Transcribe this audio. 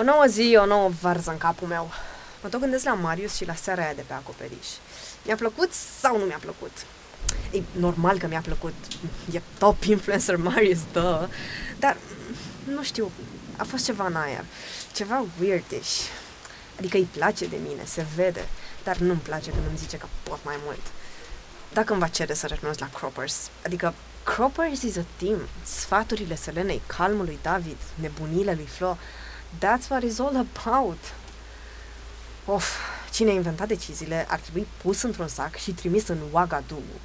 O nouă zi, o nouă varză în capul meu. Mă tot gândesc la Marius și la seara aia de pe acoperiș. Mi-a plăcut sau nu mi-a plăcut? E normal că mi-a plăcut. E top influencer Marius, da. Dar, nu știu, a fost ceva în aer. Ceva weirdish. Adică îi place de mine, se vede. Dar nu-mi place când îmi zice că pot mai mult. Dacă îmi va cere să renunț la Croppers, adică Croppers is a team. Sfaturile Selenei, calmul lui David, nebunile lui Flo, that's what it's all about. Of, cine a inventat deciziile ar trebui pus într-un sac și trimis în Ouagadougou.